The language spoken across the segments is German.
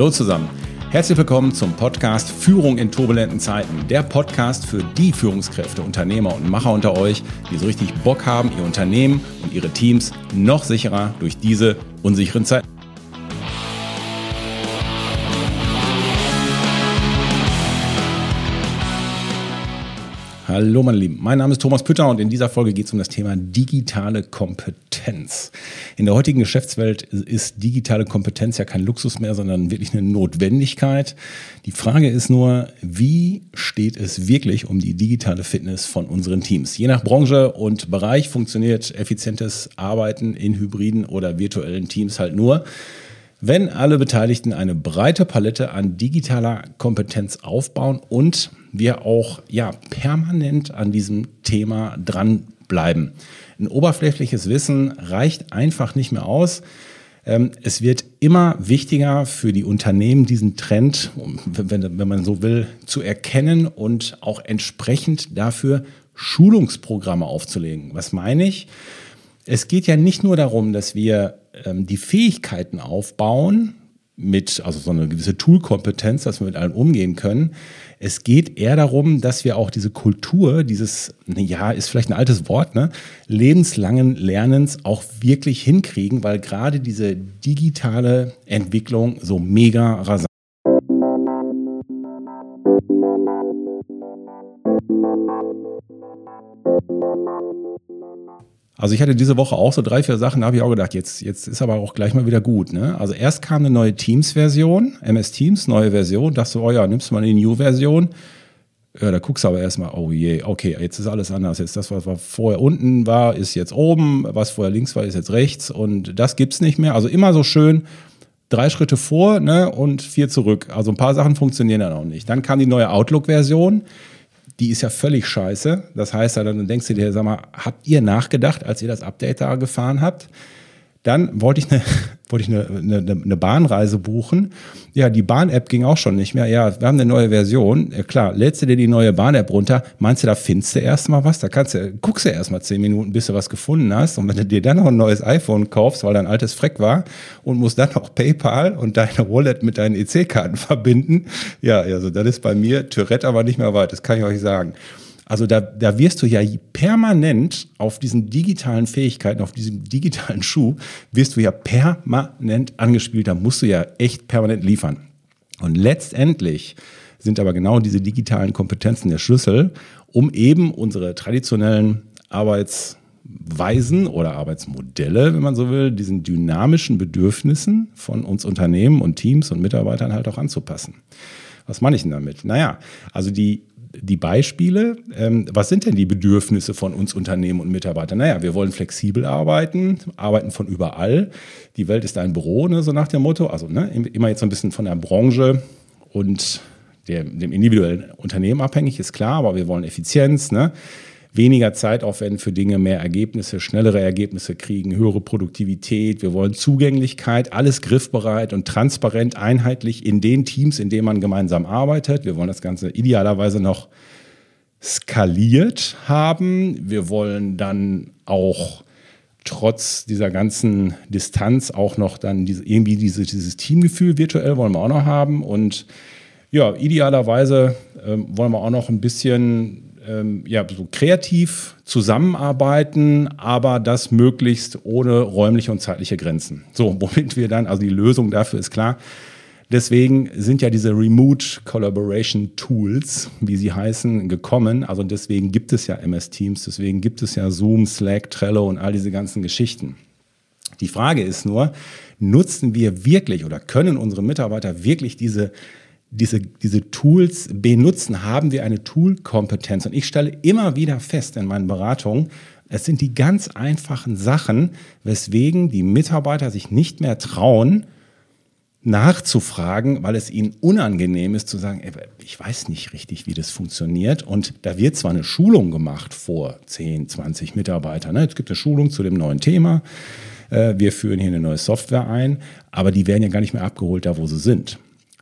Hallo zusammen. Herzlich willkommen zum Podcast Führung in turbulenten Zeiten. Der Podcast für die Führungskräfte, Unternehmer und Macher unter euch, die so richtig Bock haben, ihr Unternehmen und ihre Teams noch sicherer durch diese unsicheren Zeiten. Hallo meine Lieben, mein Name ist Thomas Pütter und in dieser Folge geht es um das Thema digitale Kompetenz. In der heutigen Geschäftswelt ist digitale Kompetenz ja kein Luxus mehr, sondern wirklich eine Notwendigkeit. Die Frage ist nur, wie steht es wirklich um die digitale Fitness von unseren Teams? Je nach Branche und Bereich funktioniert effizientes Arbeiten in hybriden oder virtuellen Teams halt nur, wenn alle Beteiligten eine breite Palette an digitaler Kompetenz aufbauen und wir auch ja, permanent an diesem Thema dranbleiben. Ein oberflächliches Wissen reicht einfach nicht mehr aus. Ähm, es wird immer wichtiger für die Unternehmen, diesen Trend, wenn, wenn man so will, zu erkennen und auch entsprechend dafür Schulungsprogramme aufzulegen. Was meine ich? Es geht ja nicht nur darum, dass wir ähm, die Fähigkeiten aufbauen, mit, also so eine gewisse Toolkompetenz, dass wir mit allem umgehen können. Es geht eher darum, dass wir auch diese Kultur, dieses, ja, ist vielleicht ein altes Wort, ne, lebenslangen Lernens auch wirklich hinkriegen, weil gerade diese digitale Entwicklung so mega rasant Also ich hatte diese Woche auch so drei, vier Sachen, da habe ich auch gedacht, jetzt, jetzt ist aber auch gleich mal wieder gut. Ne? Also erst kam eine neue Teams-Version, MS Teams, neue Version, dachte so, oh ja, nimmst du mal die New-Version. Ja, da guckst du aber erstmal, oh je, okay, jetzt ist alles anders. Jetzt das, was vorher unten war, ist jetzt oben, was vorher links war, ist jetzt rechts und das gibt's nicht mehr. Also immer so schön drei Schritte vor ne, und vier zurück. Also ein paar Sachen funktionieren dann auch nicht. Dann kam die neue Outlook-Version die ist ja völlig scheiße. Das heißt, dann denkst du dir, sag mal, habt ihr nachgedacht, als ihr das Update da gefahren habt? Dann wollte ich eine, wollte ich eine, eine, eine Bahnreise buchen. Ja, die Bahn-App ging auch schon nicht mehr. Ja, wir haben eine neue Version. Ja, klar, lädst du dir die neue Bahn-App runter. Meinst du, da findest du erstmal was? Da kannst du, guckst du erstmal zehn Minuten, bis du was gefunden hast. Und wenn du dir dann noch ein neues iPhone kaufst, weil dein altes Freck war und musst dann noch PayPal und deine Wallet mit deinen EC-Karten verbinden. Ja, also das ist bei mir Tourette aber nicht mehr weit. Das kann ich euch sagen. Also da, da wirst du ja permanent auf diesen digitalen Fähigkeiten, auf diesem digitalen Schuh, wirst du ja permanent angespielt. Da musst du ja echt permanent liefern. Und letztendlich sind aber genau diese digitalen Kompetenzen der Schlüssel, um eben unsere traditionellen Arbeitsweisen oder Arbeitsmodelle, wenn man so will, diesen dynamischen Bedürfnissen von uns Unternehmen und Teams und Mitarbeitern halt auch anzupassen. Was meine ich denn damit? Naja, also die die Beispiele. Ähm, was sind denn die Bedürfnisse von uns Unternehmen und Mitarbeitern? Naja, wir wollen flexibel arbeiten, arbeiten von überall. Die Welt ist ein Büro, ne, so nach dem Motto. Also ne, immer jetzt so ein bisschen von der Branche und der, dem individuellen Unternehmen abhängig, ist klar, aber wir wollen Effizienz. Ne? Weniger Zeit aufwenden für Dinge, mehr Ergebnisse, schnellere Ergebnisse kriegen, höhere Produktivität. Wir wollen Zugänglichkeit, alles griffbereit und transparent, einheitlich in den Teams, in denen man gemeinsam arbeitet. Wir wollen das Ganze idealerweise noch skaliert haben. Wir wollen dann auch trotz dieser ganzen Distanz auch noch dann diese, irgendwie diese, dieses Teamgefühl virtuell wollen wir auch noch haben. Und ja, idealerweise äh, wollen wir auch noch ein bisschen ähm, ja, so kreativ zusammenarbeiten, aber das möglichst ohne räumliche und zeitliche Grenzen. So, womit wir dann, also die Lösung dafür ist klar. Deswegen sind ja diese Remote Collaboration Tools, wie sie heißen, gekommen. Also deswegen gibt es ja MS Teams, deswegen gibt es ja Zoom, Slack, Trello und all diese ganzen Geschichten. Die Frage ist nur, nutzen wir wirklich oder können unsere Mitarbeiter wirklich diese diese, diese Tools benutzen, haben wir eine Toolkompetenz. Und ich stelle immer wieder fest in meinen Beratungen, es sind die ganz einfachen Sachen, weswegen die Mitarbeiter sich nicht mehr trauen, nachzufragen, weil es ihnen unangenehm ist zu sagen, ich weiß nicht richtig, wie das funktioniert. Und da wird zwar eine Schulung gemacht vor 10, 20 Mitarbeitern. Ne? Es gibt eine Schulung zu dem neuen Thema. Äh, wir führen hier eine neue Software ein, aber die werden ja gar nicht mehr abgeholt da, wo sie sind.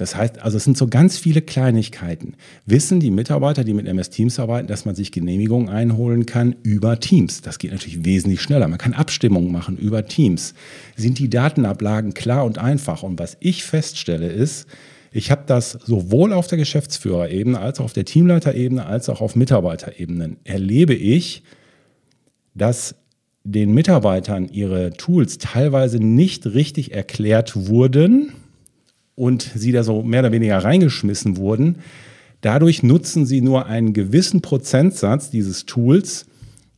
Das heißt, also es sind so ganz viele Kleinigkeiten. Wissen die Mitarbeiter, die mit MS Teams arbeiten, dass man sich Genehmigungen einholen kann über Teams? Das geht natürlich wesentlich schneller. Man kann Abstimmungen machen über Teams. Sind die Datenablagen klar und einfach? Und was ich feststelle ist, ich habe das sowohl auf der Geschäftsführerebene als auch auf der Teamleiterebene als auch auf Mitarbeiterebenen erlebe ich, dass den Mitarbeitern ihre Tools teilweise nicht richtig erklärt wurden und sie da so mehr oder weniger reingeschmissen wurden. Dadurch nutzen sie nur einen gewissen Prozentsatz dieses Tools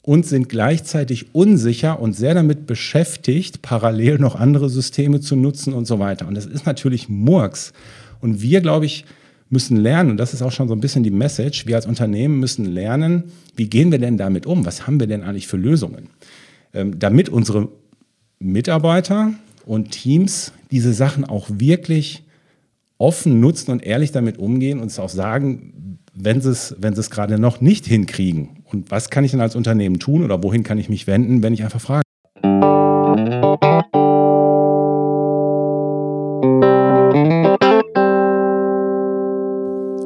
und sind gleichzeitig unsicher und sehr damit beschäftigt, parallel noch andere Systeme zu nutzen und so weiter. Und das ist natürlich Murks. Und wir, glaube ich, müssen lernen, und das ist auch schon so ein bisschen die Message, wir als Unternehmen müssen lernen, wie gehen wir denn damit um? Was haben wir denn eigentlich für Lösungen? Ähm, damit unsere Mitarbeiter und Teams diese Sachen auch wirklich offen nutzen und ehrlich damit umgehen und es auch sagen, wenn sie es, wenn es gerade noch nicht hinkriegen. Und was kann ich denn als Unternehmen tun oder wohin kann ich mich wenden, wenn ich einfach frage?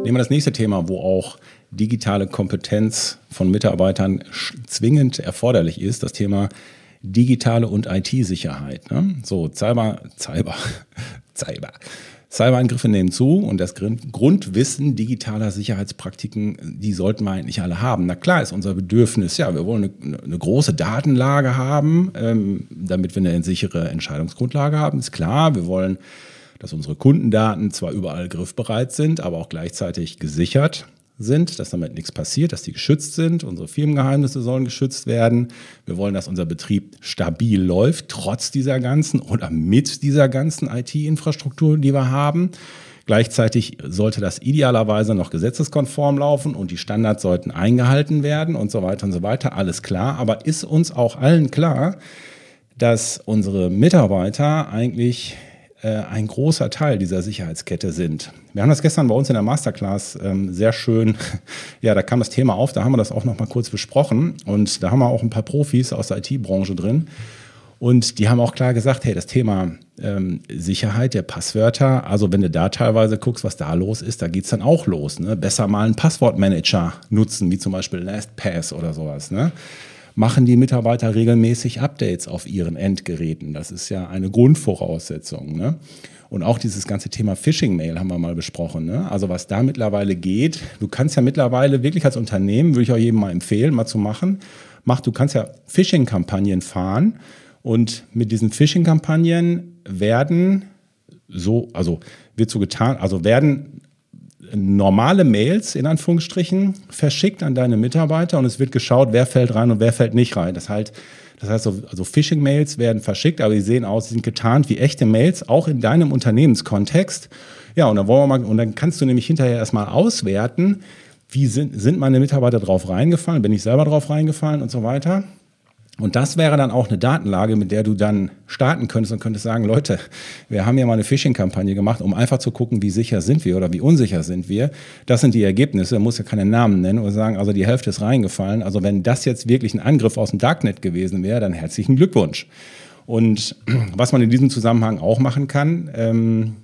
Nehmen wir das nächste Thema, wo auch digitale Kompetenz von Mitarbeitern zwingend erforderlich ist, das Thema digitale und IT-Sicherheit. Ne? So, Cyber, Cyber, Cyber. Cyberangriffe nehmen zu und das Grundwissen digitaler Sicherheitspraktiken, die sollten wir eigentlich alle haben. Na klar ist unser Bedürfnis, ja, wir wollen eine, eine große Datenlage haben, ähm, damit wir eine sichere Entscheidungsgrundlage haben, ist klar. Wir wollen dass unsere Kundendaten zwar überall griffbereit sind, aber auch gleichzeitig gesichert sind, dass damit nichts passiert, dass die geschützt sind. Unsere Firmengeheimnisse sollen geschützt werden. Wir wollen, dass unser Betrieb stabil läuft, trotz dieser ganzen oder mit dieser ganzen IT-Infrastruktur, die wir haben. Gleichzeitig sollte das idealerweise noch gesetzeskonform laufen und die Standards sollten eingehalten werden und so weiter und so weiter. Alles klar. Aber ist uns auch allen klar, dass unsere Mitarbeiter eigentlich ein großer Teil dieser Sicherheitskette sind. Wir haben das gestern bei uns in der Masterclass ähm, sehr schön, ja, da kam das Thema auf, da haben wir das auch noch mal kurz besprochen und da haben wir auch ein paar Profis aus der IT-Branche drin. Und die haben auch klar gesagt, hey, das Thema ähm, Sicherheit der Passwörter, also wenn du da teilweise guckst, was da los ist, da geht es dann auch los. Ne? Besser mal einen Passwortmanager nutzen, wie zum Beispiel LastPass oder sowas. Ne? Machen die Mitarbeiter regelmäßig Updates auf ihren Endgeräten. Das ist ja eine Grundvoraussetzung. Ne? Und auch dieses ganze Thema Phishing-Mail haben wir mal besprochen. Ne? Also was da mittlerweile geht, du kannst ja mittlerweile wirklich als Unternehmen, würde ich auch jedem mal empfehlen, mal zu machen, mach, du kannst ja Phishing-Kampagnen fahren und mit diesen Phishing-Kampagnen werden so, also wird so getan, also werden normale Mails in Anführungsstrichen verschickt an deine Mitarbeiter und es wird geschaut, wer fällt rein und wer fällt nicht rein. Das heißt, das heißt, also Phishing-Mails werden verschickt, aber die sehen aus, sie sind getarnt wie echte Mails, auch in deinem Unternehmenskontext. Ja, und dann wollen wir mal, und dann kannst du nämlich hinterher erstmal auswerten, wie sind, sind meine Mitarbeiter drauf reingefallen, bin ich selber drauf reingefallen und so weiter. Und das wäre dann auch eine Datenlage, mit der du dann starten könntest und könntest sagen, Leute, wir haben ja mal eine Phishing-Kampagne gemacht, um einfach zu gucken, wie sicher sind wir oder wie unsicher sind wir. Das sind die Ergebnisse, da muss ja keine Namen nennen oder sagen, also die Hälfte ist reingefallen. Also wenn das jetzt wirklich ein Angriff aus dem Darknet gewesen wäre, dann herzlichen Glückwunsch. Und was man in diesem Zusammenhang auch machen kann, ähm,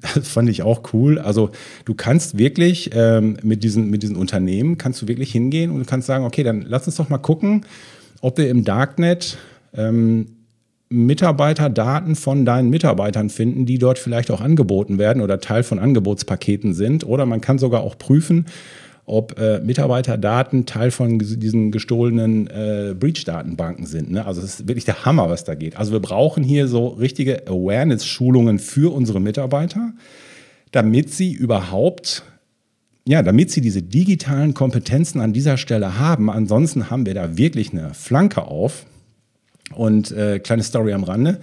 das fand ich auch cool. Also du kannst wirklich ähm, mit, diesen, mit diesen Unternehmen, kannst du wirklich hingehen und kannst sagen, okay, dann lass uns doch mal gucken, ob wir im Darknet ähm, Mitarbeiterdaten von deinen Mitarbeitern finden, die dort vielleicht auch angeboten werden oder Teil von Angebotspaketen sind. Oder man kann sogar auch prüfen, ob äh, Mitarbeiterdaten Teil von diesen gestohlenen äh, Breach-Datenbanken sind. Ne? Also es ist wirklich der Hammer, was da geht. Also wir brauchen hier so richtige Awareness-Schulungen für unsere Mitarbeiter, damit sie überhaupt ja, damit sie diese digitalen Kompetenzen an dieser Stelle haben. Ansonsten haben wir da wirklich eine Flanke auf. Und äh, kleine Story am Rande.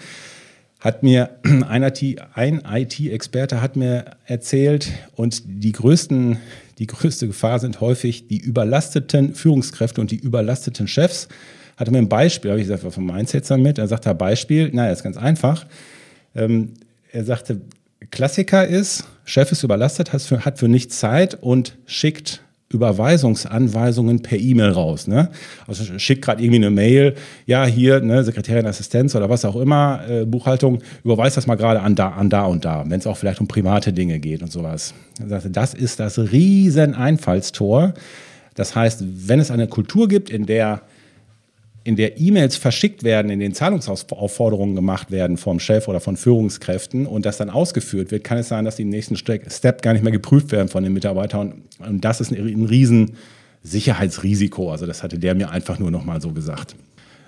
Hat mir ein IT-Experte hat mir erzählt, und die größten, die größte Gefahr sind häufig die überlasteten Führungskräfte und die überlasteten Chefs. Hat er mir ein Beispiel, habe ich gesagt, was vom Mindset mit. Er sagt, Beispiel, naja, ist ganz einfach. Ähm, er sagte, Klassiker ist, Chef ist überlastet, hat für, hat für nichts Zeit und schickt Überweisungsanweisungen per E-Mail raus. Ne? Also schickt gerade irgendwie eine Mail, ja, hier, ne, Sekretärin Assistenz oder was auch immer, äh, Buchhaltung, überweist das mal gerade an da, an da und da, wenn es auch vielleicht um private Dinge geht und sowas. Das ist das riesen Einfallstor. Das heißt, wenn es eine Kultur gibt, in der in der E-Mails verschickt werden, in den Zahlungsaufforderungen gemacht werden vom Chef oder von Führungskräften und das dann ausgeführt wird, kann es sein, dass die im nächsten Step gar nicht mehr geprüft werden von den Mitarbeitern. Und das ist ein, ein riesen. Also das hatte der mir einfach nur noch mal so gesagt.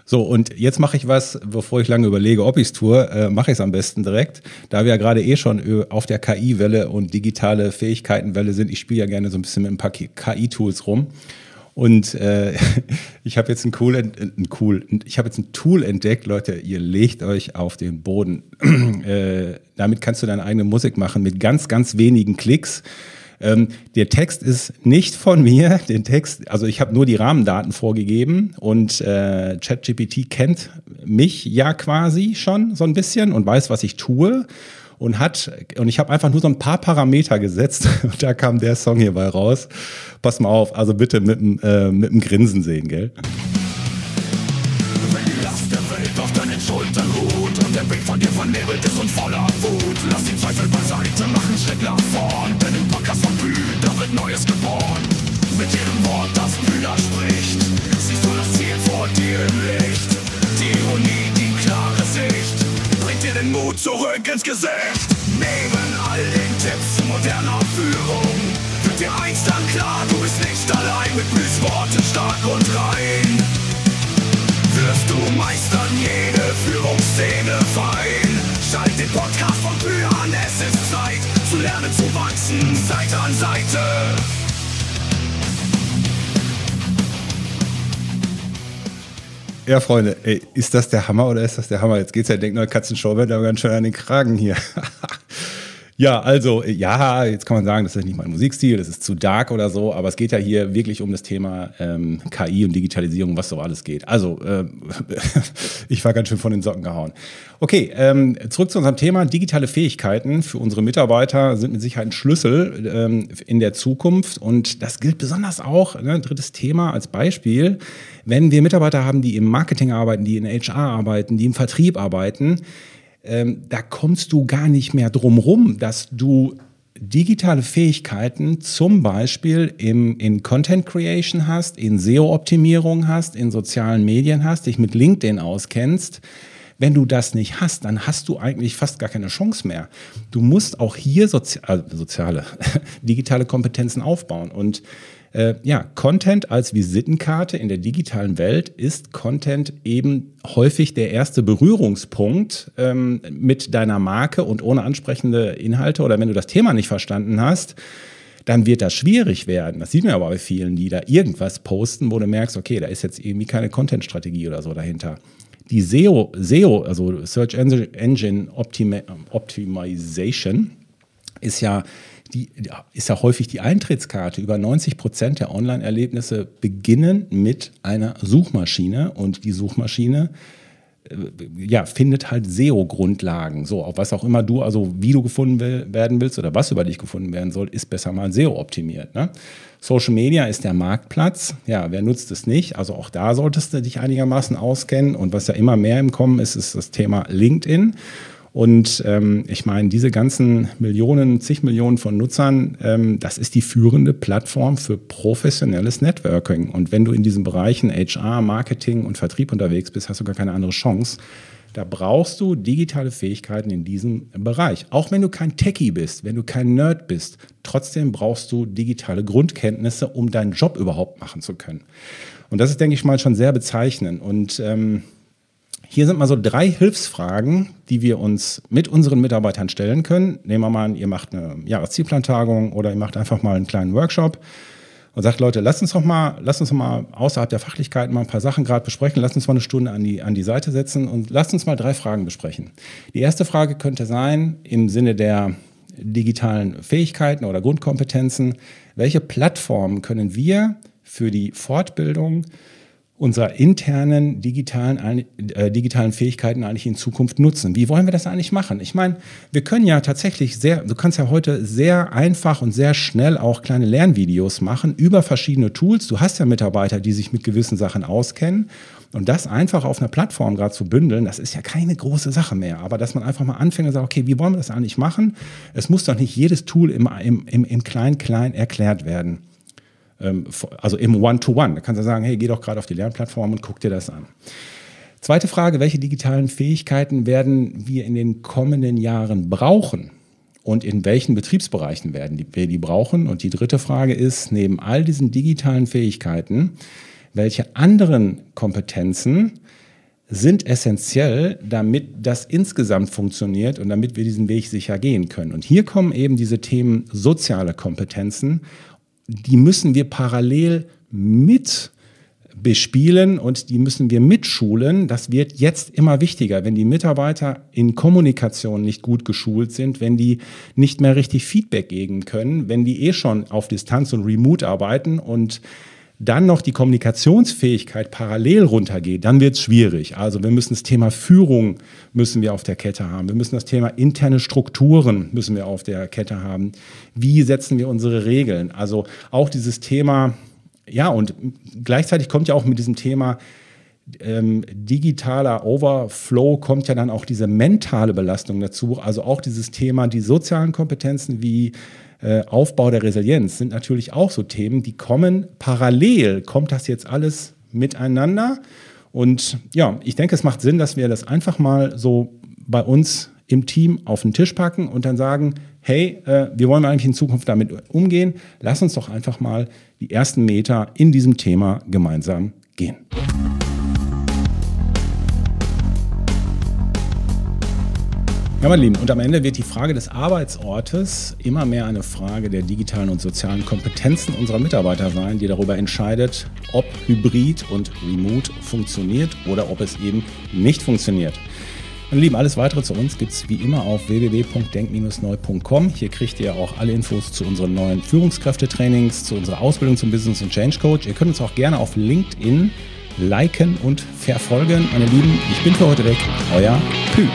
So, und jetzt mache ich was, bevor ich lange überlege, ob ich es tue, äh, mache ich es am besten direkt. Da wir ja gerade eh schon auf der KI-Welle und digitale Fähigkeiten-Welle sind, ich spiele ja gerne so ein bisschen mit ein paar KI-Tools rum. Und äh, ich habe jetzt ein cool, ein cool, ich habe jetzt ein Tool entdeckt, Leute. Ihr legt euch auf den Boden. äh, damit kannst du deine eigene Musik machen mit ganz, ganz wenigen Klicks. Ähm, der Text ist nicht von mir. Den Text, also ich habe nur die Rahmendaten vorgegeben und äh, ChatGPT kennt mich ja quasi schon so ein bisschen und weiß, was ich tue und hat, und ich habe einfach nur so ein paar Parameter gesetzt und da kam der Song hierbei raus. Pass mal auf, also bitte mit dem, äh, mit dem Grinsen sehen, gell? Wenn die Last der Welt auf deinen Schultern ruht und der Blick von dir vernebelt ist und voller Wut, lass die Zweifel beiseite, mach einen Schritt nach vorn, denn im Podcast von Bühn, da wird Neues geboren. Mit jedem Wort, das Bühner spricht, siehst du das Ziel vor dir im Licht. Den Mut zurück ins Gesicht. Neben all den Tipps zu moderner Führung wird dir eins dann klar, du bist nicht allein mit Büßworten stark und rein. Wirst du meistern jede Führungsszene fein. Schalt den Podcast von Bühern, es ist Zeit zu lernen, zu wachsen, Seite an Seite. Ja, Freunde, ey, ist das der Hammer oder ist das der Hammer? Jetzt geht's ja, denkt nur Katzenschaubert, aber ganz schön an den Kragen hier. Ja, also, ja, jetzt kann man sagen, das ist nicht mein Musikstil, das ist zu dark oder so, aber es geht ja hier wirklich um das Thema ähm, KI und Digitalisierung, was so alles geht. Also, äh, ich war ganz schön von den Socken gehauen. Okay, ähm, zurück zu unserem Thema. Digitale Fähigkeiten für unsere Mitarbeiter sind mit Sicherheit ein Schlüssel ähm, in der Zukunft und das gilt besonders auch, ne, drittes Thema als Beispiel, wenn wir Mitarbeiter haben, die im Marketing arbeiten, die in HR arbeiten, die im Vertrieb arbeiten, ähm, da kommst du gar nicht mehr drum rum, dass du digitale Fähigkeiten zum Beispiel im, in Content Creation hast, in SEO-Optimierung hast, in sozialen Medien hast, dich mit LinkedIn auskennst. Wenn du das nicht hast, dann hast du eigentlich fast gar keine Chance mehr. Du musst auch hier sozi äh, soziale, digitale Kompetenzen aufbauen. Und äh, ja, Content als Visitenkarte in der digitalen Welt ist Content eben häufig der erste Berührungspunkt ähm, mit deiner Marke und ohne ansprechende Inhalte oder wenn du das Thema nicht verstanden hast, dann wird das schwierig werden. Das sieht man aber bei vielen, die da irgendwas posten, wo du merkst, okay, da ist jetzt irgendwie keine Content-Strategie oder so dahinter. Die SEO, SEO also Search Engine Optimi Optimization, ist ja die ist ja häufig die Eintrittskarte. Über 90 Prozent der Online-Erlebnisse beginnen mit einer Suchmaschine und die Suchmaschine äh, ja, findet halt SEO-Grundlagen. So, auf was auch immer du, also wie du gefunden will, werden willst oder was über dich gefunden werden soll, ist besser mal SEO-optimiert. Ne? Social Media ist der Marktplatz. Ja, wer nutzt es nicht? Also auch da solltest du dich einigermaßen auskennen. Und was ja immer mehr im Kommen ist, ist das Thema LinkedIn. Und ähm, ich meine, diese ganzen Millionen, zig Millionen von Nutzern, ähm, das ist die führende Plattform für professionelles Networking. Und wenn du in diesen Bereichen HR, Marketing und Vertrieb unterwegs bist, hast du gar keine andere Chance. Da brauchst du digitale Fähigkeiten in diesem Bereich. Auch wenn du kein Techie bist, wenn du kein Nerd bist, trotzdem brauchst du digitale Grundkenntnisse, um deinen Job überhaupt machen zu können. Und das ist, denke ich mal, schon sehr bezeichnend. Und ähm, hier sind mal so drei Hilfsfragen, die wir uns mit unseren Mitarbeitern stellen können. Nehmen wir mal an, ihr macht eine Jahreszielplantagung oder ihr macht einfach mal einen kleinen Workshop und sagt, Leute, lasst uns doch mal, lasst uns doch mal außerhalb der Fachlichkeiten mal ein paar Sachen gerade besprechen. Lasst uns mal eine Stunde an die, an die Seite setzen und lasst uns mal drei Fragen besprechen. Die erste Frage könnte sein, im Sinne der digitalen Fähigkeiten oder Grundkompetenzen, welche Plattformen können wir für die Fortbildung unserer internen digitalen, äh, digitalen Fähigkeiten eigentlich in Zukunft nutzen. Wie wollen wir das eigentlich machen? Ich meine, wir können ja tatsächlich sehr, du kannst ja heute sehr einfach und sehr schnell auch kleine Lernvideos machen über verschiedene Tools. Du hast ja Mitarbeiter, die sich mit gewissen Sachen auskennen. Und das einfach auf einer Plattform gerade zu bündeln, das ist ja keine große Sache mehr. Aber dass man einfach mal anfängt und sagt, okay, wie wollen wir das eigentlich machen? Es muss doch nicht jedes Tool im, im, im, im Klein-Klein erklärt werden. Ähm, also im One-to-One. Da kannst du sagen, hey, geh doch gerade auf die Lernplattform und guck dir das an. Zweite Frage, welche digitalen Fähigkeiten werden wir in den kommenden Jahren brauchen? Und in welchen Betriebsbereichen werden wir die brauchen? Und die dritte Frage ist, neben all diesen digitalen Fähigkeiten, welche anderen Kompetenzen sind essentiell, damit das insgesamt funktioniert und damit wir diesen Weg sicher gehen können. Und hier kommen eben diese Themen soziale Kompetenzen die müssen wir parallel mit bespielen und die müssen wir mitschulen. Das wird jetzt immer wichtiger, wenn die Mitarbeiter in Kommunikation nicht gut geschult sind, wenn die nicht mehr richtig Feedback geben können, wenn die eh schon auf Distanz und Remote arbeiten und dann noch die Kommunikationsfähigkeit parallel runtergeht, dann wird es schwierig. Also wir müssen das Thema Führung müssen wir auf der Kette haben. Wir müssen das Thema interne Strukturen müssen wir auf der Kette haben. Wie setzen wir unsere Regeln? Also auch dieses Thema, ja, und gleichzeitig kommt ja auch mit diesem Thema ähm, digitaler Overflow kommt ja dann auch diese mentale Belastung dazu. Also auch dieses Thema, die sozialen Kompetenzen wie äh, Aufbau der Resilienz sind natürlich auch so Themen, die kommen parallel, kommt das jetzt alles miteinander. Und ja, ich denke, es macht Sinn, dass wir das einfach mal so bei uns im Team auf den Tisch packen und dann sagen, hey, äh, wir wollen eigentlich in Zukunft damit umgehen. Lass uns doch einfach mal die ersten Meter in diesem Thema gemeinsam gehen. Ja, meine Lieben, und am Ende wird die Frage des Arbeitsortes immer mehr eine Frage der digitalen und sozialen Kompetenzen unserer Mitarbeiter sein, die darüber entscheidet, ob Hybrid und Remote funktioniert oder ob es eben nicht funktioniert. Meine Lieben, alles weitere zu uns gibt es wie immer auf www.denk-neu.com. Hier kriegt ihr auch alle Infos zu unseren neuen Führungskräftetrainings, zu unserer Ausbildung zum Business und Change Coach. Ihr könnt uns auch gerne auf LinkedIn liken und verfolgen. Meine Lieben, ich bin für heute weg. Euer Pü.